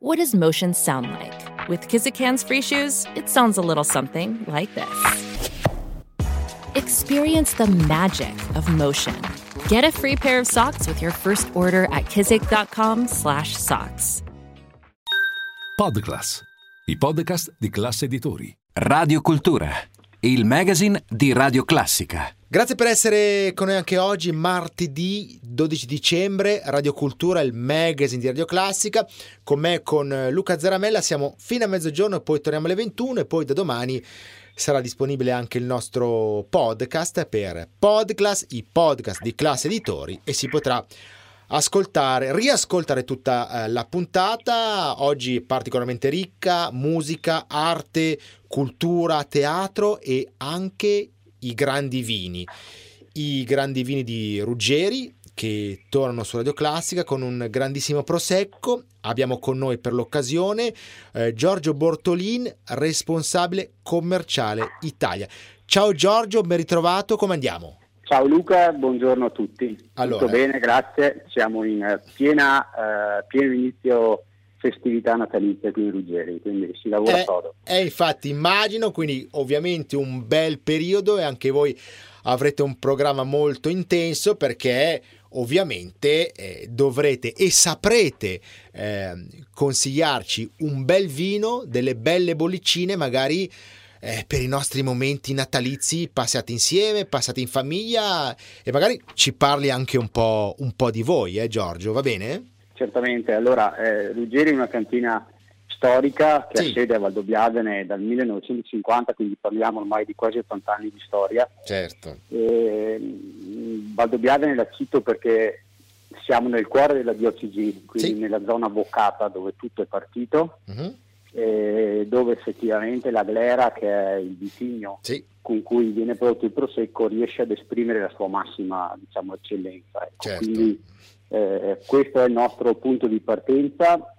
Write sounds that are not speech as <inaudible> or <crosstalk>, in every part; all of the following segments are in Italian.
What does motion sound like? With Kizikans free shoes, it sounds a little something like this. Experience the magic of motion. Get a free pair of socks with your first order at kizik.com/socks. Podclass, i podcast di classe editori. Radio Cultura, il magazine di Radio Classica. Grazie per essere con noi anche oggi, martedì 12 dicembre, Radio Cultura, il magazine di Radio Classica. Con me, con Luca Zaramella, siamo fino a mezzogiorno, poi torniamo alle 21 e poi da domani sarà disponibile anche il nostro podcast per Podclass, i podcast di classe editori e si potrà ascoltare, riascoltare tutta eh, la puntata, oggi particolarmente ricca, musica, arte, cultura, teatro e anche i grandi vini. I grandi vini di Ruggeri che tornano su Radio Classica con un grandissimo prosecco. Abbiamo con noi per l'occasione eh, Giorgio Bortolin, responsabile commerciale Italia. Ciao Giorgio, ben ritrovato, come andiamo? Ciao Luca, buongiorno a tutti. Allora. Tutto bene, grazie. Siamo in eh, piena, eh, pieno inizio festività natalizia qui in Ruggeri, quindi si lavora Eh, todo. eh, infatti immagino, quindi ovviamente un bel periodo e anche voi avrete un programma molto intenso perché ovviamente eh, dovrete e saprete eh, consigliarci un bel vino, delle belle bollicine magari eh, per i nostri momenti natalizi passati insieme, passati in famiglia e magari ci parli anche un po', un po' di voi, eh Giorgio, va bene? Certamente, allora eh, Ruggeri è una cantina storica che Sì. ha sede a Valdobbiadene dal 1950, quindi parliamo ormai di quasi 80 anni di storia. Certo. E, mh, Valdobbiadene la cito perché siamo nel cuore della diocesi, quindi Sì. nella zona boccata dove tutto è partito, Mhm. e dove effettivamente la glera, che è il vitigno Sì, con cui viene prodotto il prosecco, riesce ad esprimere la sua massima diciamo, eccellenza. Ecco, Certo. Quindi eh, questo è il nostro punto di partenza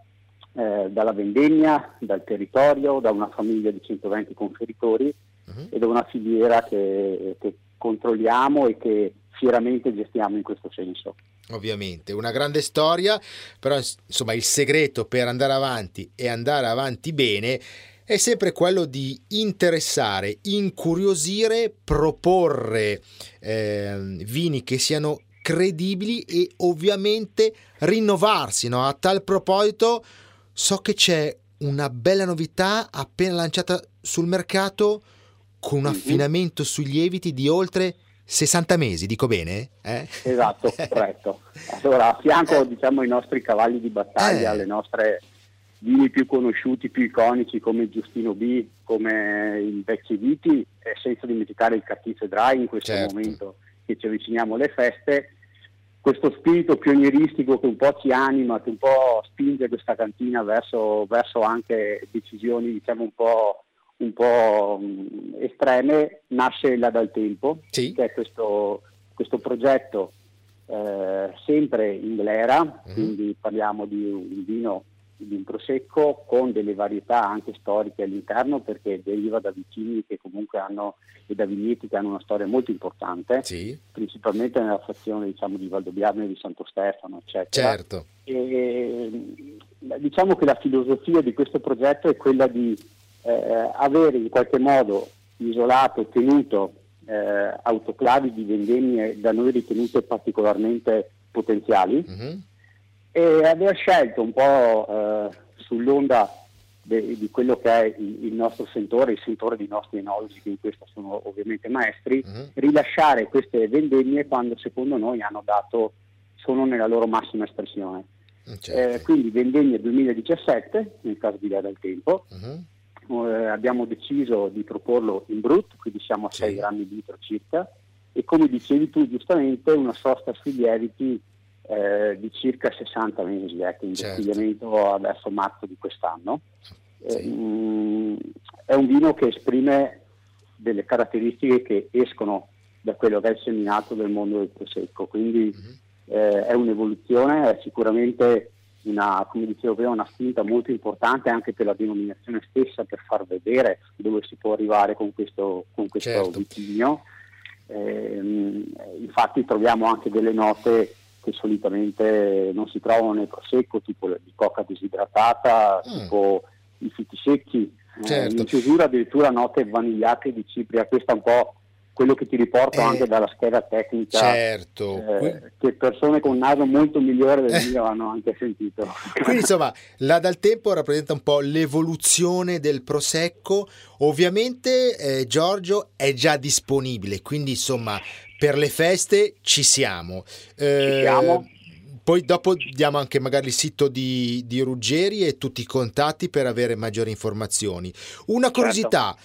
eh, dalla vendemmia, dal territorio, da una famiglia di 120 conferitori Mhm. e da una filiera che, che controlliamo e che fieramente gestiamo in questo senso. Ovviamente, una grande storia, però ins- insomma il segreto per andare avanti e andare avanti bene è sempre quello di interessare, incuriosire, proporre ehm, vini che siano credibili e ovviamente rinnovarsi. no? A tal proposito, so che c'è una bella novità appena lanciata sul mercato con un Mhm. affinamento sui lieviti di oltre 60 mesi, dico bene? Eh? Esatto, <laughs> corretto. Allora, a fianco Eh. diciamo, ai nostri cavalli di battaglia, Eh. alle nostre vini più conosciuti, più iconici come il Giustino B, come il Vecchi Viti, e senza dimenticare il Cartizze Dry in questo Certo. momento che ci avviciniamo alle feste, questo spirito pionieristico che un po' ci anima, che un po' spinge questa cantina verso, verso anche decisioni diciamo un po', un po' mh, estreme, nasce là dal tempo Sì. che è questo, questo progetto eh, sempre in glera, Mhm. quindi parliamo di un vino di un prosecco con delle varietà anche storiche all'interno perché deriva da vicini che comunque hanno e da vigneti che hanno una storia molto importante, Sì, principalmente nella frazione diciamo, di Valdobbiadene e di Santo Stefano, eccetera. certo. E, mh, diciamo che la filosofia di questo progetto è quella di eh, avere in qualche modo isolato, tenuto eh, autoclavi di vendemmie da noi ritenute particolarmente potenziali Mhm. E aver scelto un po' eh, sull'onda de- di quello che è il, il nostro sentore, il sentore dei nostri enologi, che in questo sono ovviamente maestri, Mhm. rilasciare queste vendemmie quando secondo noi hanno dato, sono nella loro massima espressione. Certo. Eh, quindi vendemmie 2017, nel caso di Dare al Tempo, Mhm. eh, abbiamo deciso di proporlo in brut, quindi siamo a Sì. 6 grammi di litro circa, e come dicevi tu giustamente una sosta sui lieviti eh, di circa 60 mesi, ecco, in Certo. verso marzo di quest'anno. Eh, Sì. mm, è un vino che esprime delle caratteristiche che escono da quello che è il seminato del mondo del prosecco, quindi Mhm. eh, è un'evoluzione, è sicuramente una, come dicevo prima, una spinta molto importante anche per la denominazione stessa, per far vedere dove si può arrivare con questo, con questo Certo. vitigno. Ehm, infatti troviamo anche delle note che solitamente non si trovano nel prosecco, tipo di coca disidratata, mm. tipo i frutti secchi, eh, certo. eh, in chiusura addirittura note vanigliate di cipria, questa un po' quello che ti riporto eh, anche dalla scheda tecnica, certo. eh, che persone con un naso molto migliore del mio hanno anche sentito. <laughs> Quindi insomma, la dal tempo rappresenta un po' l'evoluzione del prosecco, ovviamente eh, Giorgio è già disponibile, quindi insomma per le feste ci siamo. Eh, ci siamo. Poi dopo diamo anche magari il sito di, di, Ruggeri e tutti i contatti per avere maggiori informazioni. Una certo. curiosità,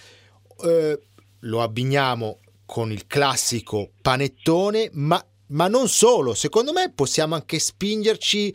certo. eh, lo abbiniamo con il classico panettone, ma, ma non solo, secondo me possiamo anche spingerci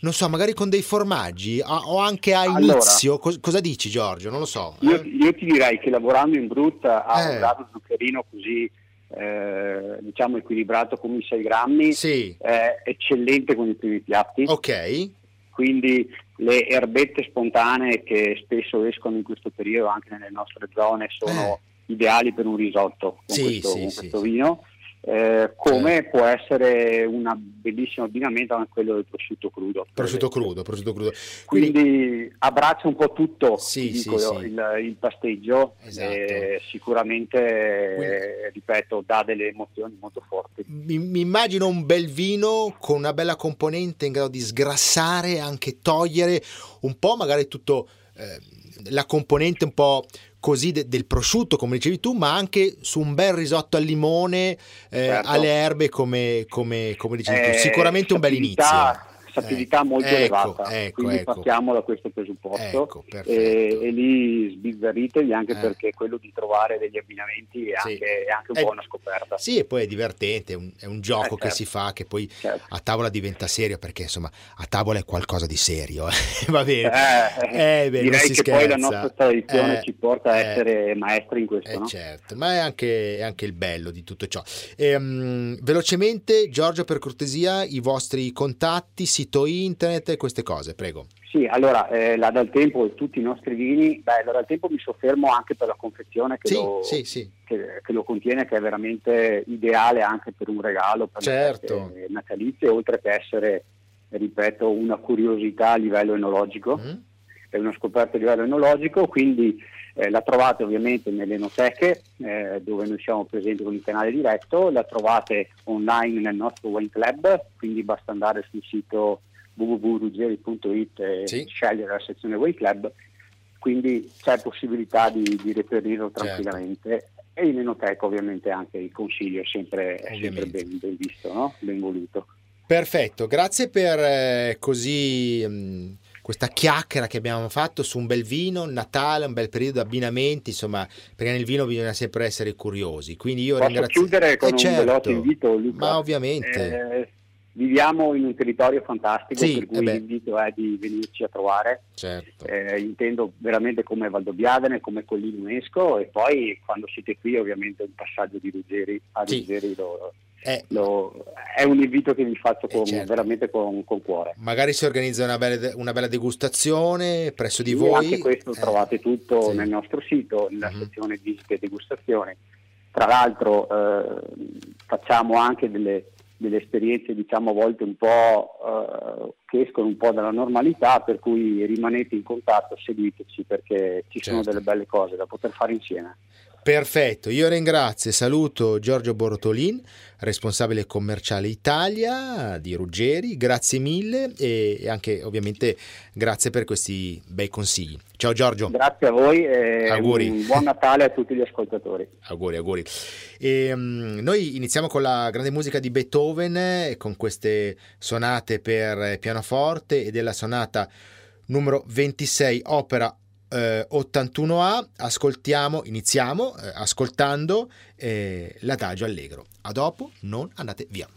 non so, magari con dei formaggi o anche a inizio. Allora, Cos- cosa dici, Giorgio? Non lo so. Io, eh. io ti direi che lavorando in brutta a eh. un grado zuccherino così eh, diciamo equilibrato come i 6 grammi, sì. è eccellente con i primi piatti. Ok. Quindi le erbette spontanee che spesso escono in questo periodo anche nelle nostre zone sono eh ideali per un risotto con, sì, questo, sì, con questo vino. Eh, come certo. può essere un bellissimo abbinamento anche quello del prosciutto crudo. Prosciutto crudo, prosciutto crudo. Quindi, Quindi, abbraccia un po' tutto sì, dico, sì, il, il, pasteggio esatto. e sicuramente, Quindi, eh, ripeto, dà delle emozioni molto forti. Mi, mi, immagino un bel vino con una bella componente in grado di sgrassare, anche togliere un po' magari tutto... Eh, la componente un po' così de- del prosciutto, come dicevi tu, ma anche su un bel risotto al limone, eh, certo. alle erbe, come, come, come dicevi eh, tu. Sicuramente un bel inizio eh, molto ecco, elevata, ecco, quindi ecco. partiamo da questo presupposto ecco, e, e, lì sbizzarritevi anche eh. perché quello di trovare degli abbinamenti è, sì. anche, è anche, un è, po' una scoperta. Sì, e poi è divertente, è un, è un gioco eh, certo. che si fa che poi certo. a tavola diventa serio perché insomma a tavola è qualcosa di serio, eh. <laughs> va bene. Eh, eh beh, direi che scherza. poi la nostra tradizione ci porta a essere maestri in questo. No? Certo, ma è anche, è anche, il bello di tutto ciò. E, um, velocemente, Giorgio, per cortesia, i vostri contatti, sito internet, queste cose, prego. Sì, allora eh, la Dal Tempo e tutti i nostri vini, beh, la Dal Tempo mi soffermo anche per la confezione che, sì, lo, sì, sì. Che, che, lo, contiene, che è veramente ideale anche per un regalo, per certo. le natalizie, oltre che essere, ripeto, una curiosità a livello enologico, mm. è una scoperta a livello enologico, quindi eh, la trovate ovviamente nelle enoteche eh, dove noi siamo presenti con il canale diretto, la trovate online nel nostro Wine Club, quindi basta andare sul sito www.ruggeri.it e sì. scegliere la sezione Way Club, quindi c'è possibilità di, di reperirlo certo. tranquillamente. Certo. E in enoteca ovviamente anche il consiglio è sempre, è sempre ben, ben, visto, no? ben voluto. Perfetto, grazie per eh, così mh, mm, questa chiacchiera che abbiamo fatto su un bel vino, Natale, un bel periodo di abbinamenti, insomma, perché nel vino bisogna sempre essere curiosi. Quindi io Posso ringrazio... chiudere con eh, un certo, veloce invito, Luca? Ma ovviamente. Eh, viviamo in un territorio fantastico, sì, per cui eh l'invito è di venirci a trovare. Certo. Eh, intendo veramente come Valdobbiadene, come Collina UNESCO e poi quando siete qui ovviamente un passaggio di Ruggeri a sì. Ruggeri lo, eh, lo, è un invito che vi faccio con, certo. veramente con, con, cuore. Magari si organizza una bella, una bella degustazione presso di sì, voi. Anche questo eh, trovate tutto sì. nel nostro sito, nella uh-huh. sezione visite e degustazioni. Tra l'altro eh, facciamo anche delle delle esperienze diciamo a volte un po' eh, che escono un po' dalla normalità, per cui rimanete in contatto, seguiteci perché ci certo. sono delle belle cose da poter fare insieme. Perfetto, io ringrazio e saluto Giorgio Bortolin, responsabile commerciale Italia di Ruggeri, grazie mille e anche ovviamente grazie per questi bei consigli. Ciao Giorgio. Grazie a voi e auguri. buon Natale a tutti gli ascoltatori. auguri, auguri. E, um, noi iniziamo con la grande musica di Beethoven, con queste sonate per pianoforte e della sonata numero 26, opera eh, 81A ascoltiamo, iniziamo eh, ascoltando eh, l'adagio allegro. A dopo, non andate via.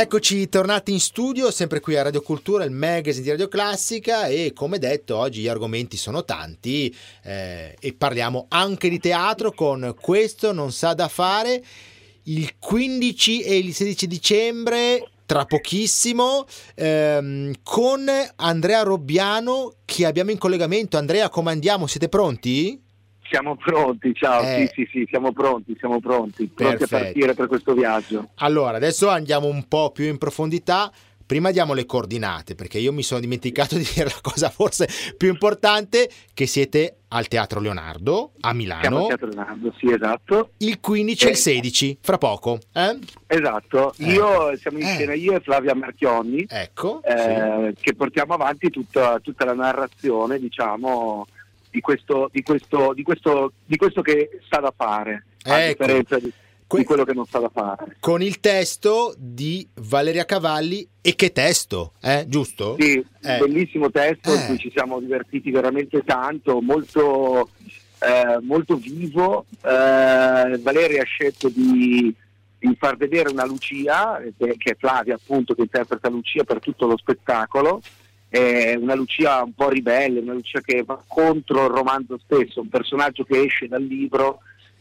Eccoci tornati in studio, sempre qui a Radio Cultura, il magazine di Radio Classica e come detto oggi gli argomenti sono tanti eh, e parliamo anche di teatro con Questo non sa da fare il 15 e il 16 dicembre tra pochissimo ehm, con Andrea Robbiano che abbiamo in collegamento. Andrea, come andiamo? Siete pronti? Siamo pronti, ciao, eh, sì, sì, sì, siamo pronti, siamo pronti, pronti a partire per questo viaggio. Allora, adesso andiamo un po' più in profondità. Prima diamo le coordinate, perché io mi sono dimenticato <laughs> di dire la cosa forse più importante, che siete al Teatro Leonardo a Milano. Siamo al Teatro Leonardo, sì, esatto. Il 15 e il 16, eh. fra poco. Eh? Esatto, eh. io siamo in eh. scena io e Flavia Marchionni, ecco, sì. che portiamo avanti tutta, tutta la narrazione, diciamo di questo, di questo, di questo, di questo che sta da fare. Ecco. Di... que- di quello che non sa da fare. Con il testo di Valeria Cavalli e che testo, eh? giusto? Sì, eh. bellissimo testo eh. in cui ci siamo divertiti veramente tanto, molto, eh, molto vivo. Eh, Valeria ha scelto di, di, far vedere una Lucia, che, che, è Flavia appunto che interpreta Lucia per tutto lo spettacolo. È una Lucia un po' ribelle, una Lucia che va contro il romanzo stesso, un personaggio che esce dal libro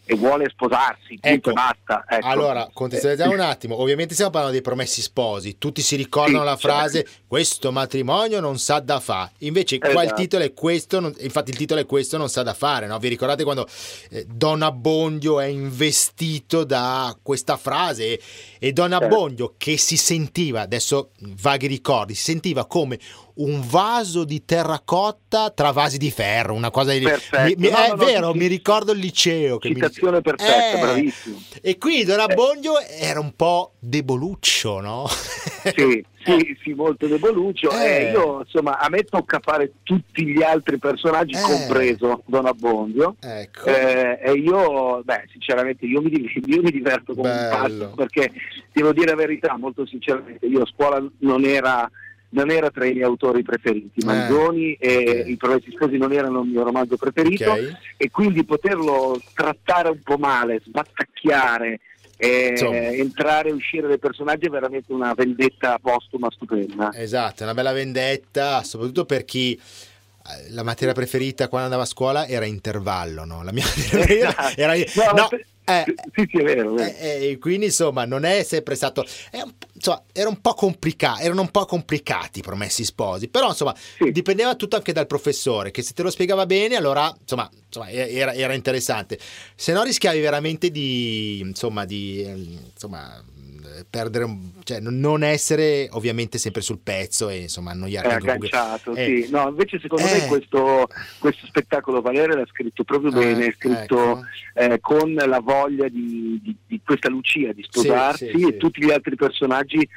e vuole sposarsi, ecco, basta. Ecco. Allora, contestualizziamo un attimo, ovviamente stiamo parlando dei promessi sposi, tutti si ricordano sì, la frase certo. questo matrimonio non sa da fare, invece esatto. qua il titolo è questo, non, infatti il titolo è questo non sa da fare, no? vi ricordate quando eh, Don Abbondio è investito da questa frase e Don certo. Abbondio che si sentiva, adesso vaghi ricordi, si sentiva come un vaso di terracotta tra vasi di ferro, una cosa di... Mi, mi, no, è no, vero, no, mi ricordo il liceo. Che citazione mi... perfetta, eh, bravissimo. E quindi Don Abbondio eh. era un po' deboluccio, no? Sì, sì, sì, molto deboluccio. Eh. Eh, io, insomma, a me tocca fare tutti gli altri personaggi, eh. compreso Don Abbondio. Ecco. Eh, e io, beh, sinceramente, io mi, io mi diverto come Bello. un pazzo, perché devo dire la verità, molto sinceramente, io a scuola non era non era tra i miei autori preferiti. Eh, Manzoni e okay. I Promessi Sposi non erano il mio romanzo preferito okay. e quindi poterlo trattare un po' male, sbattacchiare, eh, entrare e uscire dai personaggi è veramente una vendetta postuma stupenda. Esatto, una bella vendetta, soprattutto per chi eh, la materia preferita quando andava a scuola era intervallo, no? La mia <laughs> materia preferita era... No, eh, sì, sì, è vero. Eh, eh, quindi insomma non è sempre stato... È un, insomma, era un po' complicato, erano un po' complicati i promessi sposi, però insomma sì. dipendeva tutto anche dal professore, che se te lo spiegava bene allora insomma, insomma era, era, interessante. Se no rischiavi veramente di... insomma, di... insomma perdere, cioè non essere ovviamente sempre sul pezzo e insomma annoiarti. È agganciato, eh, sì. No, invece secondo eh, me questo, questo, spettacolo Valerio l'ha scritto proprio eh, bene, è scritto ecco. eh, con la voglia di, di, di, questa Lucia, di sposarsi sì, sì, e tutti gli altri personaggi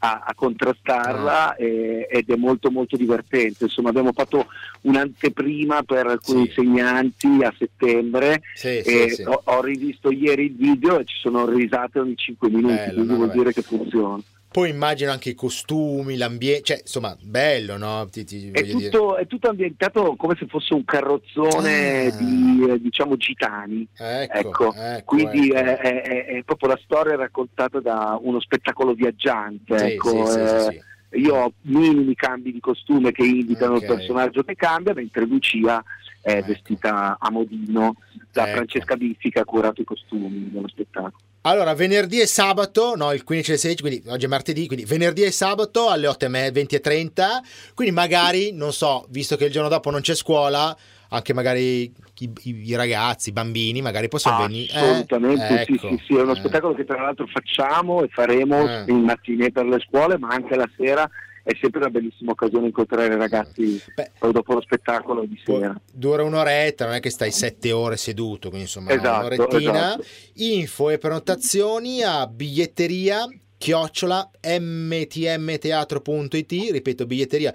a, a contrastarla ah. e, ed è molto molto divertente. Insomma abbiamo fatto un'anteprima per alcuni sì. insegnanti a settembre sì, e sì, ho, ho, rivisto ieri il video e ci sono risate ogni 5 minuti, Bello, quindi no, vuol vabbè. dire che funziona. Poi immagino anche i costumi, l'ambiente, cioè insomma, bello, no? Ti, ti, è, tutto, è, tutto, ambientato come se fosse un carrozzone ah. di eh, diciamo gitani. Ecco, ecco. ecco quindi ecco. È, è, è, proprio la storia raccontata da uno spettacolo viaggiante. Sì, ecco. Sì, sì, eh, io ho minimi cambi di costume che indicano okay. il personaggio che cambia, mentre Lucia è ecco. vestita a modino da ecco. Francesca Biffi che ha curato i costumi dello spettacolo. Allora, venerdì e sabato, no, il 15 e il 16, quindi oggi è martedì, quindi venerdì e sabato alle 8 e 20 e 30, quindi magari, non so, visto che il giorno dopo non c'è scuola, anche magari i, i ragazzi, i bambini, magari possono venire. Assolutamente, eh, ecco, sì, sì, sì, è uno eh. spettacolo che tra l'altro facciamo e faremo eh. in mattinée per le scuole, ma anche la sera è sempre una bellissima occasione incontrare i ragazzi Beh, dopo lo spettacolo di sera. Dura un'oretta, non è che stai sette ore seduto, quindi insomma esatto, un'orettina. Esatto. Info e prenotazioni a biglietteria chiocciola mtmteatro.it, ripeto biglietteria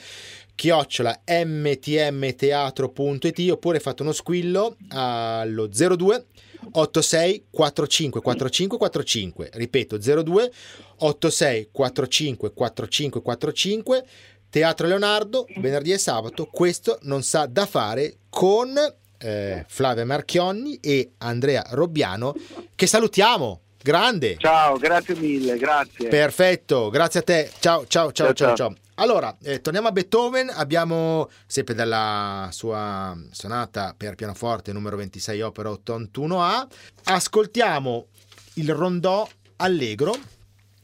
chiocciola mtmteatro.it oppure fate uno squillo allo 02 86 45 45 45 ripeto 02 86 45 45 45 Teatro Leonardo venerdì e sabato questo non sa da fare con eh, Flavia Marchionni e Andrea Robbiano che salutiamo. Grande. Ciao grazie mille grazie. Perfetto grazie a te. Ciao ciao ciao ciao ciao, ciao. Allora, eh, torniamo a Beethoven, abbiamo sempre dalla sua sonata per pianoforte numero 26 opera 81A, ascoltiamo il rondò allegro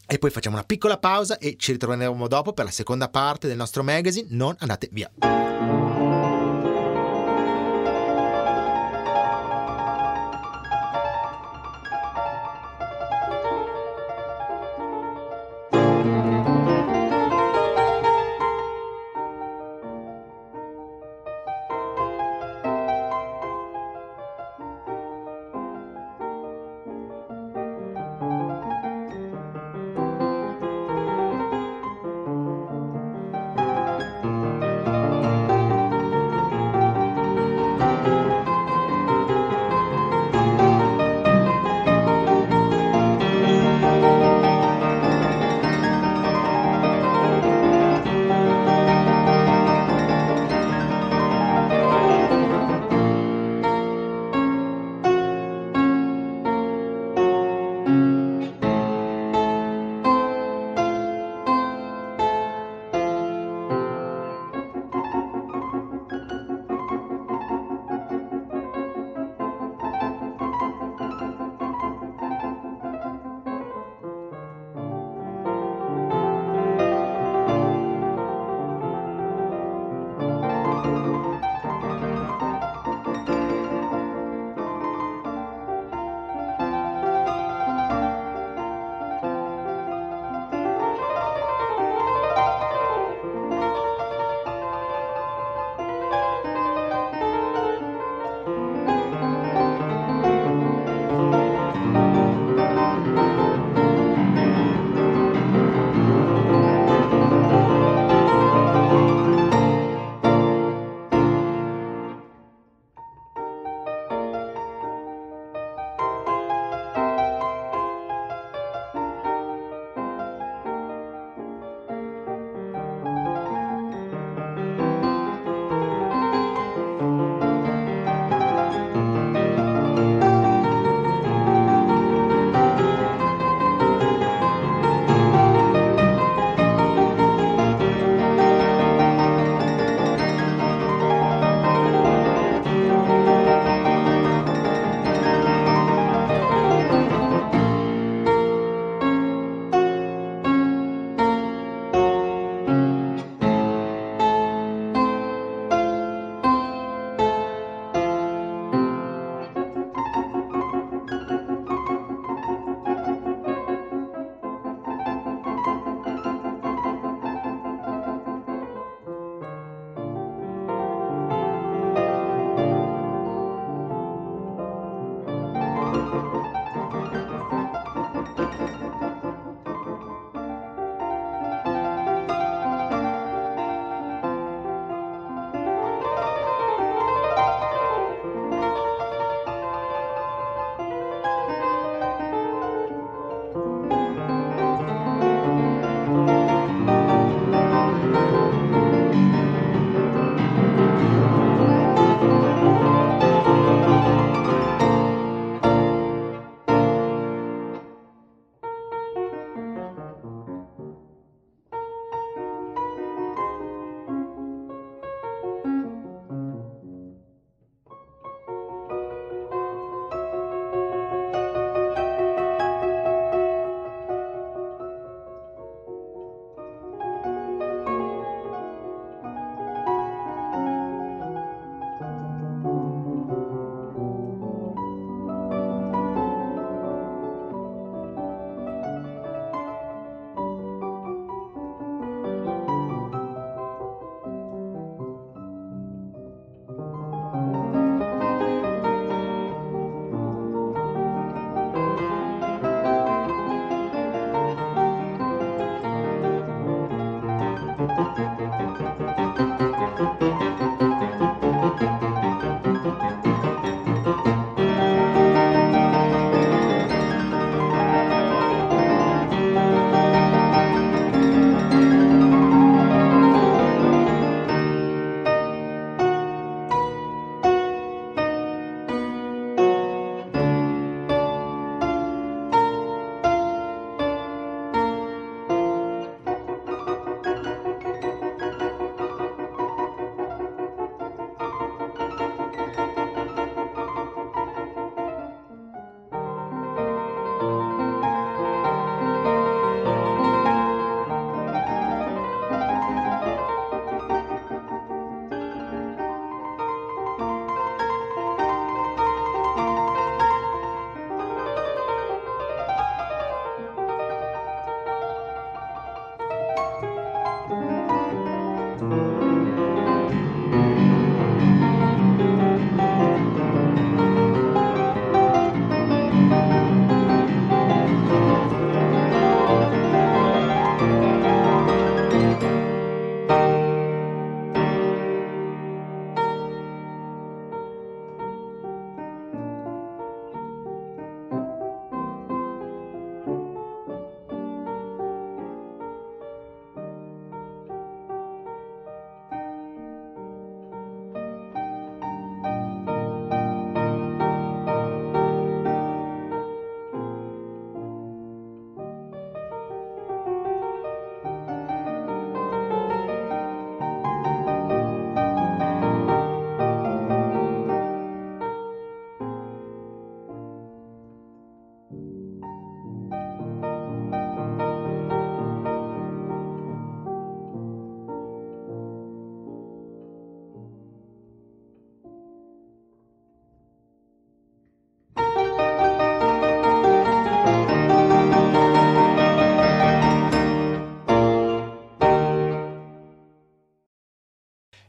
e poi facciamo una piccola pausa e ci ritroveremo dopo per la seconda parte del nostro magazine, non andate via.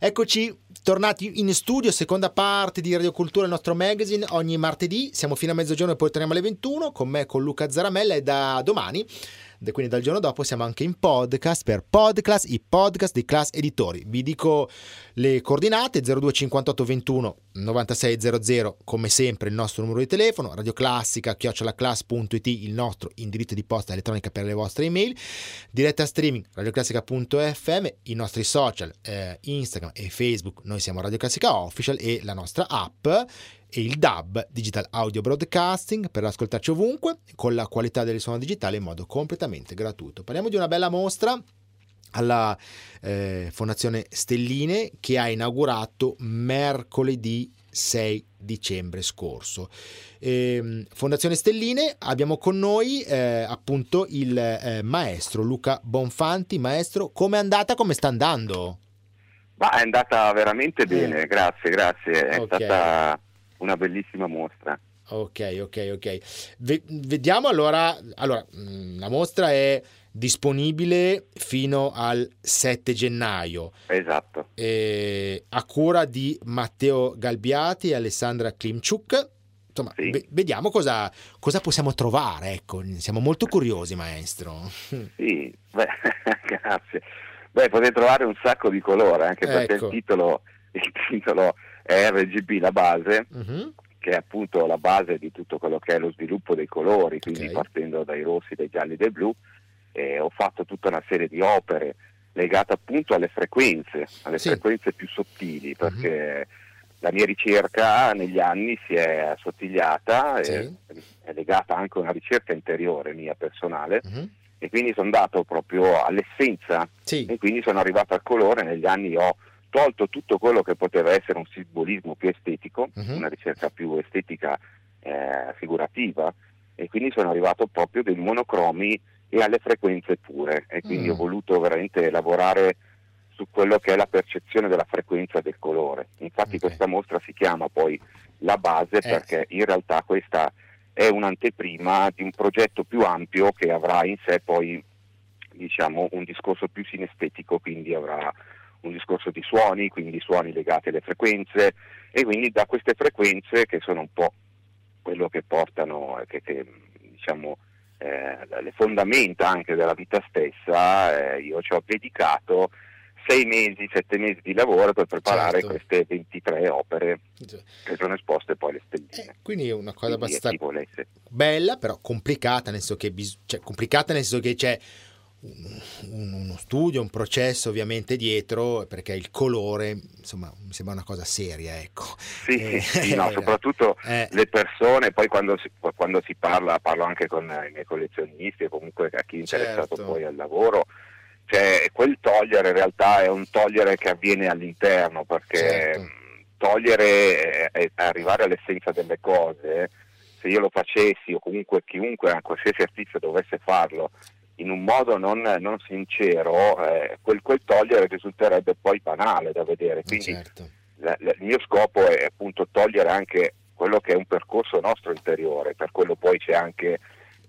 Eccoci tornati in studio, seconda parte di Radio Cultura, il nostro magazine, ogni martedì, siamo fino a mezzogiorno e poi torniamo alle 21, con me, con Luca Zaramella e da domani quindi dal giorno dopo siamo anche in podcast per Podcast, i podcast di Class Editori. Vi dico le coordinate 0258 21 9600 come sempre il nostro numero di telefono, Radio Classica chiocciolaclass.it il nostro indirizzo di posta elettronica per le vostre email, diretta streaming radioclassica.fm, i nostri social eh, Instagram e Facebook, noi siamo Radio Classica Official e la nostra app e il DAB, Digital Audio Broadcasting, per ascoltarci ovunque con la qualità del suono digitale in modo completamente gratuito. Parliamo di una bella mostra alla eh, Fondazione Stelline che ha inaugurato mercoledì 6 dicembre scorso. Eh, Fondazione Stelline abbiamo con noi eh, appunto il eh, maestro Luca Bonfanti. Maestro, come è andata? Come sta andando? Ma è andata veramente bene, eh. grazie, grazie. È okay. stata una bellissima mostra. Ok, ok, ok. V- vediamo allora, allora, mm, la mostra è disponibile fino al 7 gennaio. Esatto. Eh, a cura di Matteo Galbiati e Alessandra Klimchuk. Insomma, sì. v- vediamo cosa, cosa, possiamo trovare. Ecco, siamo molto curiosi, maestro. Sì, beh, <laughs> grazie. Beh, potete trovare un sacco di colore, anche perché ecco. il titolo, il titolo è RGB la base, uh-huh. che è appunto la base di tutto quello che è lo sviluppo dei colori, quindi okay. partendo dai rossi, dai gialli, dai blu, e ho fatto tutta una serie di opere legate appunto alle frequenze, alle sì. frequenze più sottili, perché uh-huh. la mia ricerca negli anni si è assottigliata, sì. è, è, legata anche a una ricerca interiore mia personale. Uh-huh. E quindi sono andato proprio all'essenza sì. e quindi sono arrivato al colore. Negli anni ho tolto tutto quello che poteva essere un simbolismo più estetico, uh-huh. una ricerca più estetica eh, figurativa e quindi sono arrivato proprio dei monocromi e alle frequenze pure e quindi uh-huh. ho voluto veramente lavorare su quello che è la percezione della frequenza del colore. Infatti okay. questa mostra si chiama poi La base eh. perché in realtà questa è un'anteprima di un progetto più ampio che avrà in sé poi diciamo un discorso più sinestetico, quindi avrà un discorso di suoni, quindi suoni legati alle frequenze e quindi da queste frequenze che sono un po' quello che portano, che, che diciamo, eh, le fondamenta anche della vita stessa, eh, io ci ho dedicato sei mesi, sette mesi di lavoro per preparare certo. queste 23 opere che sono esposte poi alle stelline. Eh, quindi è una cosa quindi abbastanza bella, però complicata, nel senso che, bis- cioè, complicata nel senso che c'è uno studio, un processo ovviamente dietro, perché il colore, insomma, mi sembra una cosa seria, ecco. Sì, eh, sì no, <laughs> soprattutto eh. le persone, poi quando si, quando si, parla, parlo anche con i miei collezionisti e comunque a chi è interessato certo. poi al lavoro, cioè quel togliere in realtà è un togliere che avviene all'interno, perché certo. togliere e arrivare all'essenza delle cose, se io lo facessi o comunque chiunque, qualsiasi artista dovesse farlo, in un modo non, non sincero, eh, quel, quel, togliere risulterebbe poi banale da vedere. Eh, Quindi certo. la, la, il mio scopo è appunto togliere anche quello che è un percorso nostro interiore, per quello poi c'è anche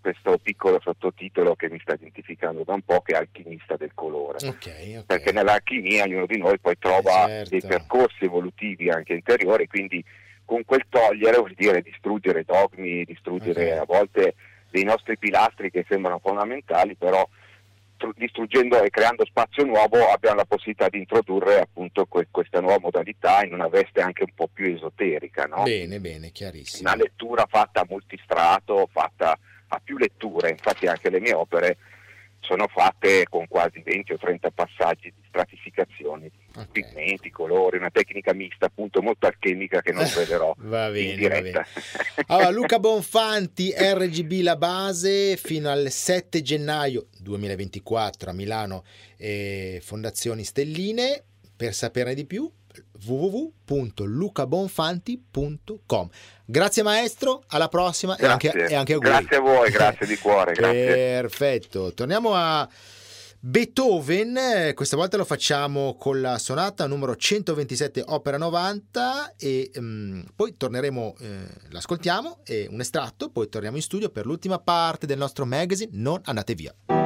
questo piccolo sottotitolo che mi sta identificando da un po' che è alchimista del colore. Okay, okay. Perché nell'alchimia ognuno di noi poi trova certo. dei percorsi evolutivi anche interiori, quindi con quel togliere vuol dire distruggere dogmi, distruggere okay. a volte dei nostri pilastri che sembrano fondamentali, però distruggendo e creando spazio nuovo abbiamo la possibilità di introdurre appunto que- questa nuova modalità in una veste anche un po' più esoterica. No? Bene, bene, chiarissimo. Una lettura fatta a multistrato, fatta a più letture, infatti anche le mie opere sono fatte con quasi 20 o 30 passaggi di stratificazioni, okay. pigmenti, colori, una tecnica mista appunto molto alchemica che non <laughs> svelerò va bene, in diretta. <laughs> Allora, Luca Bonfanti, RGB la base fino al 7 gennaio 2024 a Milano eh, Fondazioni Stelline. Per saperne di più www.lucabonfanti.com Grazie maestro, alla prossima e anche, e anche auguri. Grazie a voi, grazie di cuore. <laughs> Grazie. Perfetto, torniamo a Beethoven, questa volta lo facciamo con la sonata numero 127 opera 90 e um, poi torneremo, eh, l'ascoltiamo, e un estratto, poi torniamo in studio per l'ultima parte del nostro magazine, non andate via.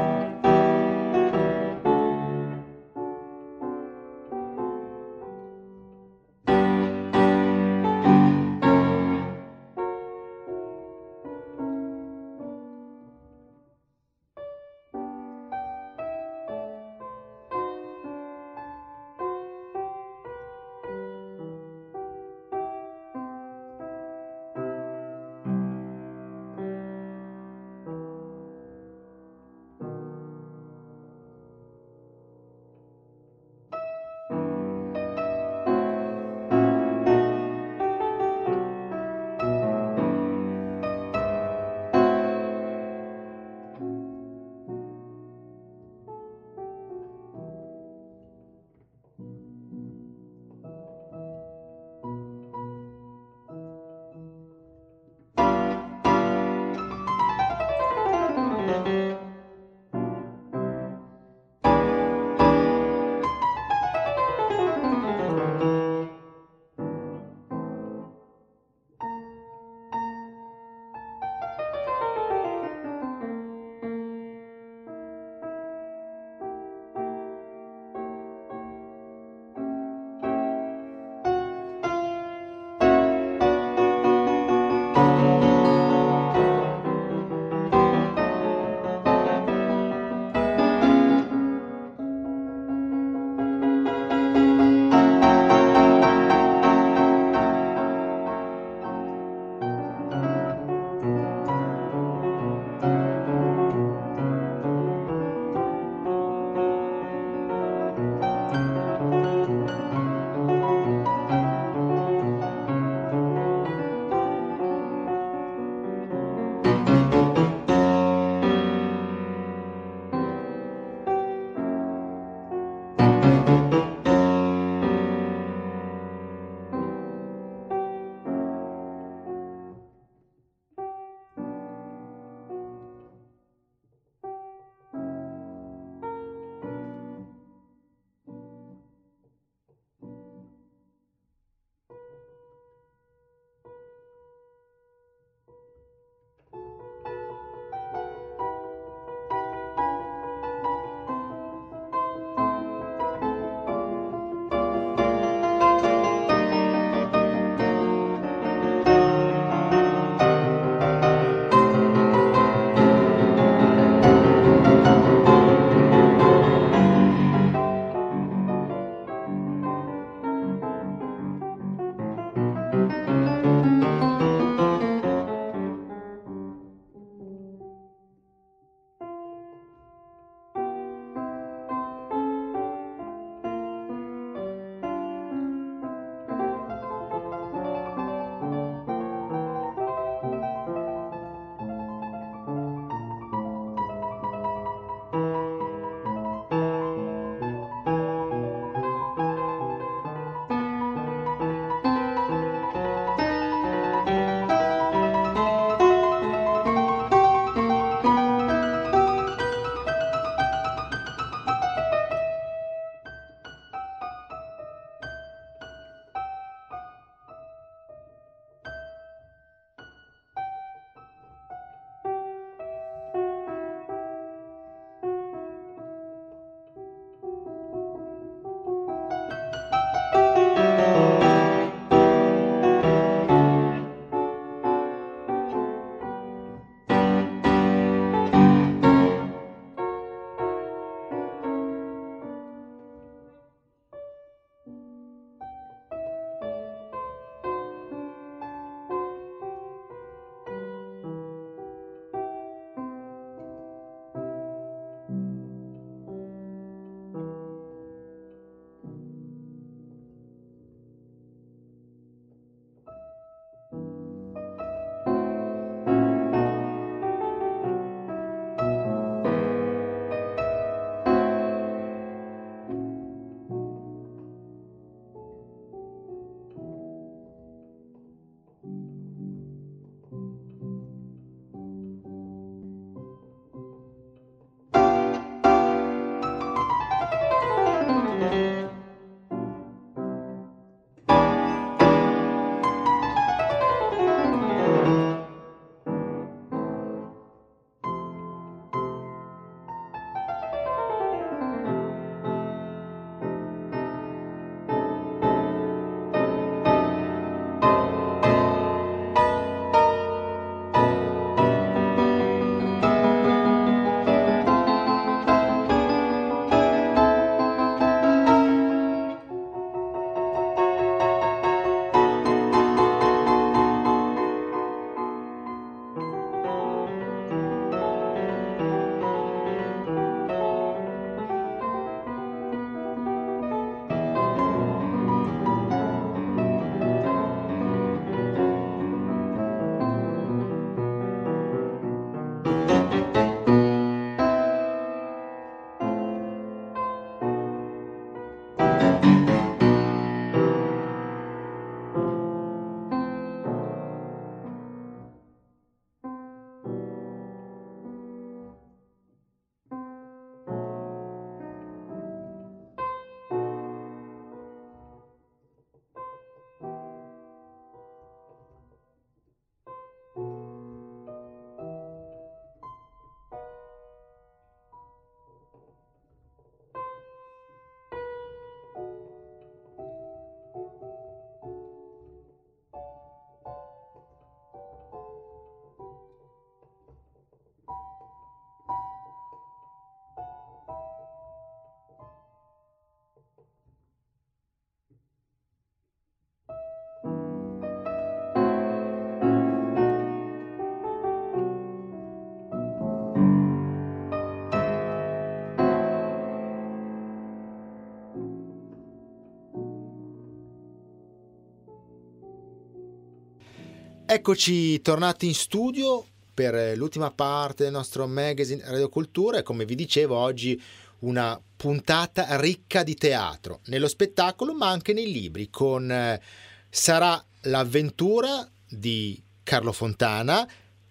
Eccoci tornati in studio per l'ultima parte del nostro magazine Radio Cultura e come vi dicevo oggi una puntata ricca di teatro, nello spettacolo ma anche nei libri, con eh, Sarà l'avventura di Carlo Fontana,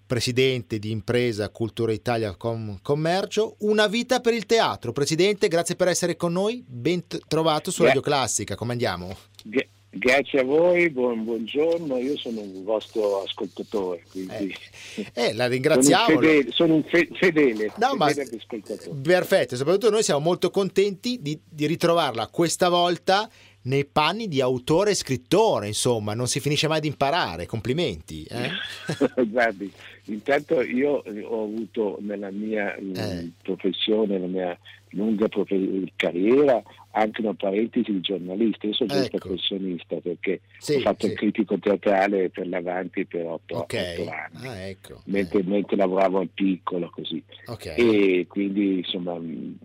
presidente di Impresa Cultura Italia Com- Commercio, Una vita per il teatro. Presidente, grazie per essere con noi, ben trovato su Radio Classica, come andiamo? Grazie a voi, buon, buongiorno, io sono un vostro ascoltatore, quindi eh, eh, la ringraziamo. Sono un fedele, sono un fe- fedele, no, fedele ascoltatore. Perfetto, soprattutto noi siamo molto contenti di, di ritrovarla questa volta nei panni di autore e scrittore, insomma, non si finisce mai di imparare, complimenti. Eh? <laughs> Guardi, intanto io ho avuto nella mia eh. professione, nella mia lunga carriera, anche una parentesi di giornalista. Io sono ecco. professionista perché sì, ho fatto sì. il critico teatrale per l'Avanti per otto, okay. otto anni, ah, ecco. mentre, eh. mentre, lavoravo al piccolo così. Okay. E quindi insomma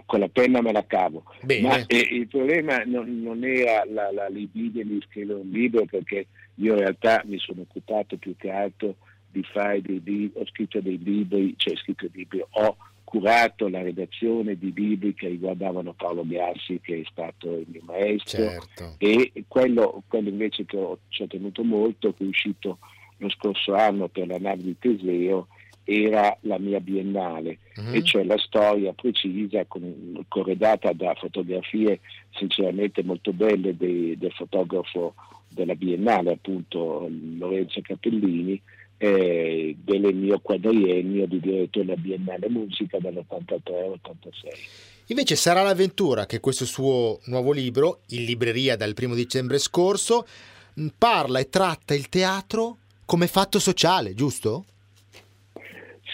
con la penna me la cavo. Bene. Ma eh, il problema non, non era la, la libido di scrivere un libro perché io in realtà mi sono occupato più che altro di fare dei libri, ho scritto dei libri, cioè scritto dei libri, ho curato la redazione di libri che riguardavano Paolo Biassi che è stato il mio maestro certo. e quello, quello, invece che ho, ci ho tenuto molto che è uscito lo scorso anno per la nave di Teseo era la mia biennale uh-huh. e cioè la storia precisa con, corredata da fotografie sinceramente molto belle dei, del fotografo della biennale appunto Lorenzo Capellini eh, del mio quadriennio di direttore della Biennale Musica dall'83 all'86. Invece sarà l'avventura che questo suo nuovo libro, in libreria dal primo dicembre scorso, parla e tratta il teatro come fatto sociale, giusto?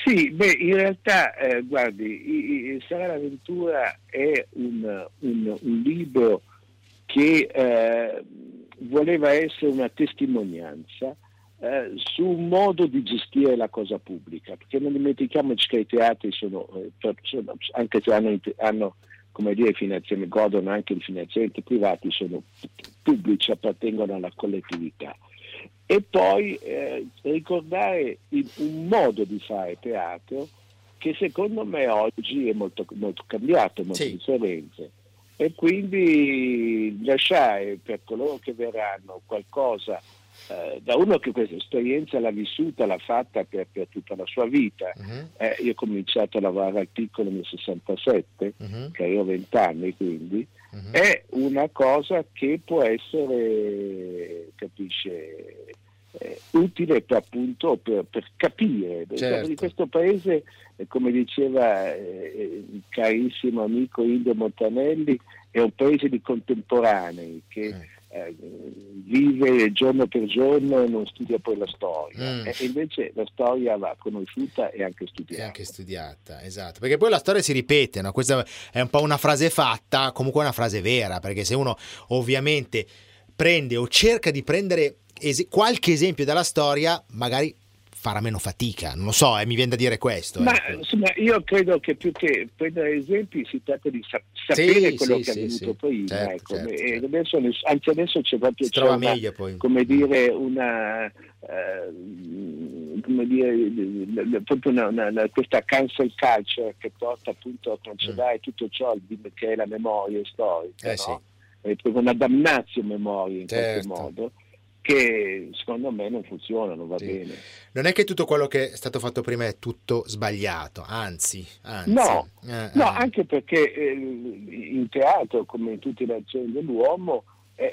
Sì, beh, in realtà, eh, guardi, Sarà l'avventura è un, un, un libro che eh, voleva essere una testimonianza eh, su un modo di gestire la cosa pubblica, perché non dimentichiamoci che i teatri sono, eh, sono anche se hanno, hanno come dire, finanziamenti, godono anche di finanziamenti privati, sono pubblici, appartengono alla collettività. E poi eh, ricordare il, un modo di fare teatro che secondo me oggi è molto, molto cambiato, molto sì. differente. E quindi lasciare per coloro che verranno qualcosa eh, da uno che questa esperienza l'ha vissuta, l'ha fatta per, per tutta la sua vita. Uh-huh. Eh, io ho cominciato a lavorare al piccolo nel 67, uh-huh. che avevo 20 anni quindi, uh-huh. è una cosa che può essere, capisce, eh, utile per, appunto per, per capire. Certo. Di questo paese, eh, come diceva eh, il carissimo amico Indio Montanelli, è un paese di contemporanei che eh vive giorno per giorno e non studia poi la storia. Mm. E invece la storia va conosciuta e anche studiata. E anche studiata, esatto. Perché poi la storia si ripete, no? questa è un po' una frase fatta, comunque una frase vera, perché se uno ovviamente prende o cerca di prendere es- qualche esempio dalla storia, magari farà meno fatica, non lo so, eh, mi viene da dire questo. Ma ecco. insomma, io credo che più che prendere esempi si tratta di sa- sapere sì, quello sì, che è avvenuto sì, prima. Certo, ecco. certo, certo. Adesso, anzi adesso c'è proprio c'è una, meglio poi. come dire, una... Eh, come dire, proprio una, una, questa cancel culture che porta appunto a cancellare mm. tutto ciò che è la memoria storica, eh, no? è proprio una damnazio memoria in certo. qualche modo che secondo me non funziona, non va sì. bene. Non è che tutto quello che è stato fatto prima è tutto sbagliato, anzi. anzi. No, eh, no eh. anche perché eh, in teatro, come in tutte le azioni dell'uomo,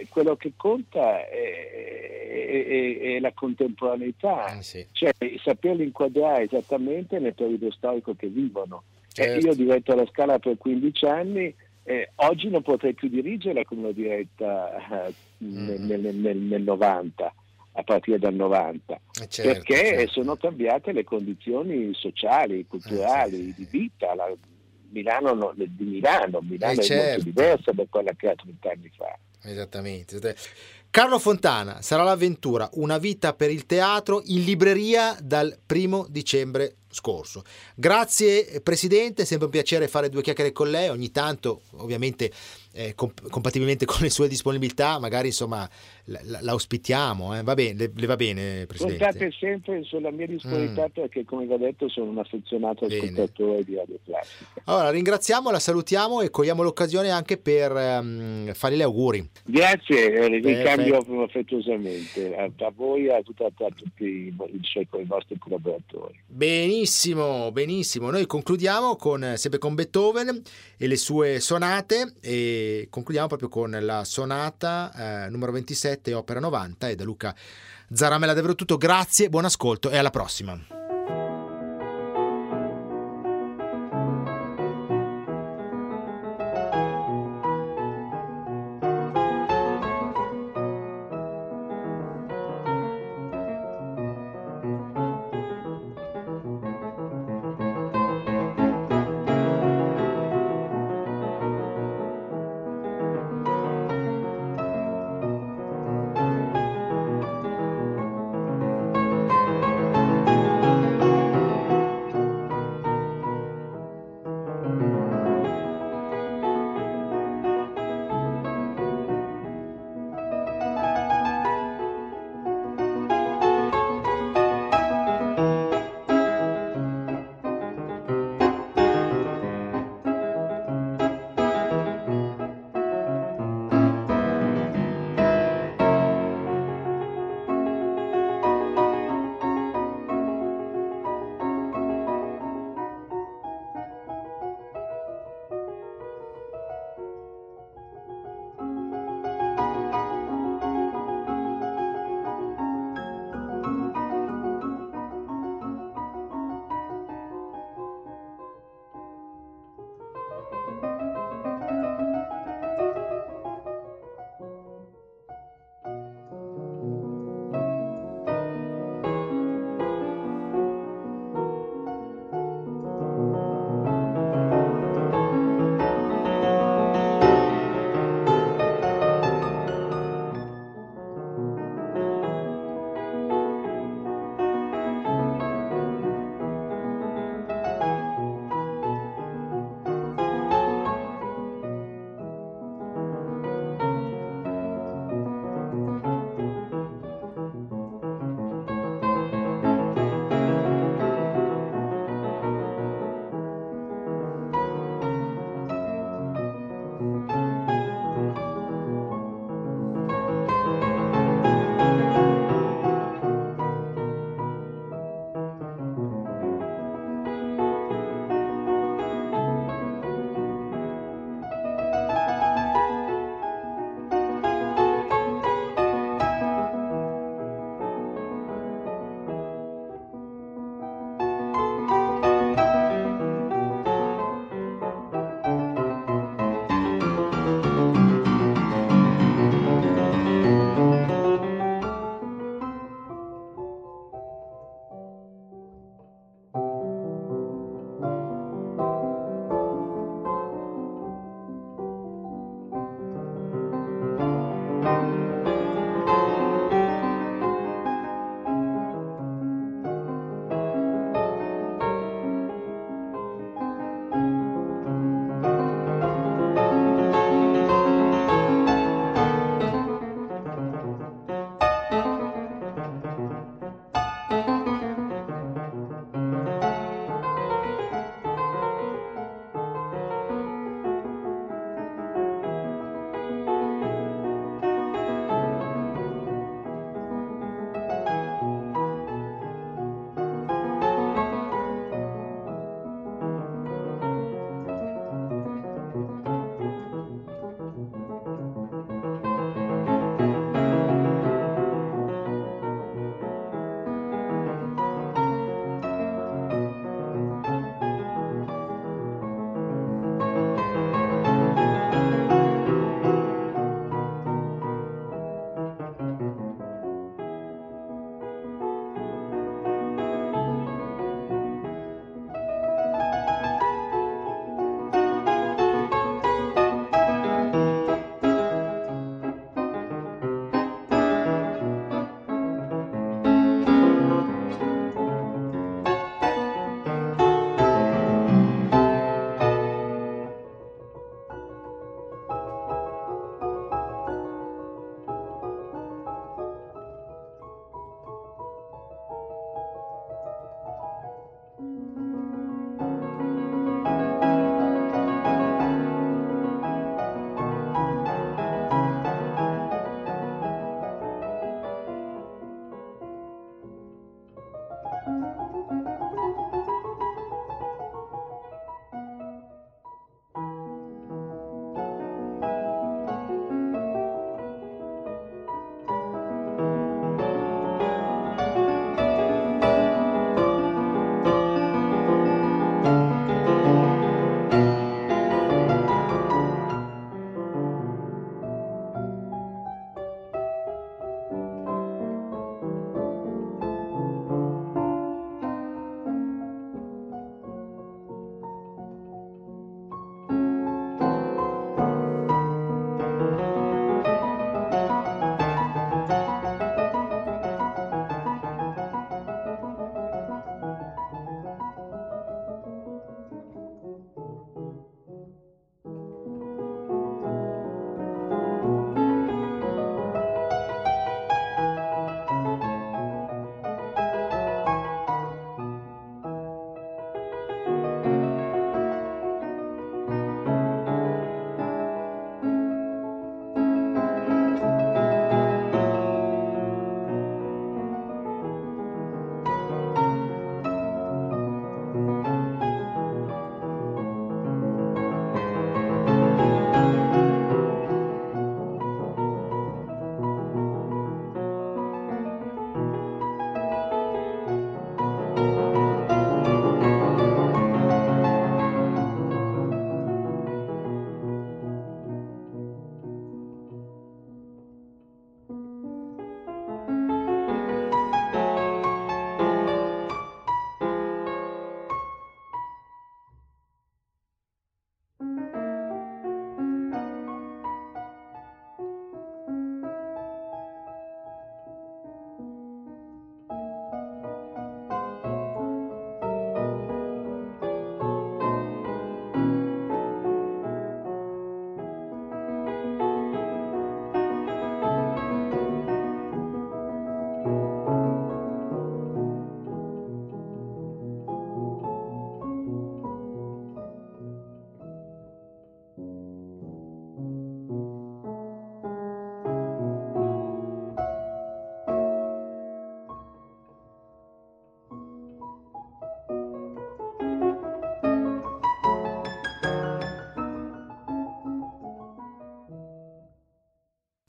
quello che conta è, è, è la contemporaneità, eh, sì. cioè saperli inquadrare esattamente nel periodo storico che vivono. Certo. io ho diretto alla Scala per 15 anni eh, oggi non potrei più dirigerla come l'ho diretta eh, mm. nel, nel, nel, 90, a partire dal 90, eh certo, perché certo. sono cambiate le condizioni sociali, culturali, eh, sì. di vita. La, Milano, di Milano, Milano è certo. molto diversa da quella che era 30 anni fa. Esattamente. Carlo Fontana, sarà l'avventura, una vita per il teatro in libreria dal primo dicembre scorso. Grazie Presidente, è sempre un piacere fare due chiacchiere con lei, ogni tanto ovviamente eh, comp- compatibilmente <laughs> con le sue disponibilità, magari insomma la, la ospitiamo, eh? va bene, le, le, va bene Presidente? State sempre sulla mia disponibilità mm. perché come vi ho detto sono un affezionato ascoltatore di Radio Classica. Allora ringraziamo, la salutiamo e cogliamo l'occasione anche per um, farle gli auguri. Grazie, eh, vi cambio affettuosamente a, a voi e a, a, a, tutti i, i vostri collaboratori. Benissimo, benissimo. Noi concludiamo con, sempre con Beethoven e le sue sonate e concludiamo proprio con la sonata eh, numero 27, opera 90 e da Luca Zaramella davvero tutto. Grazie, buon ascolto e alla prossima.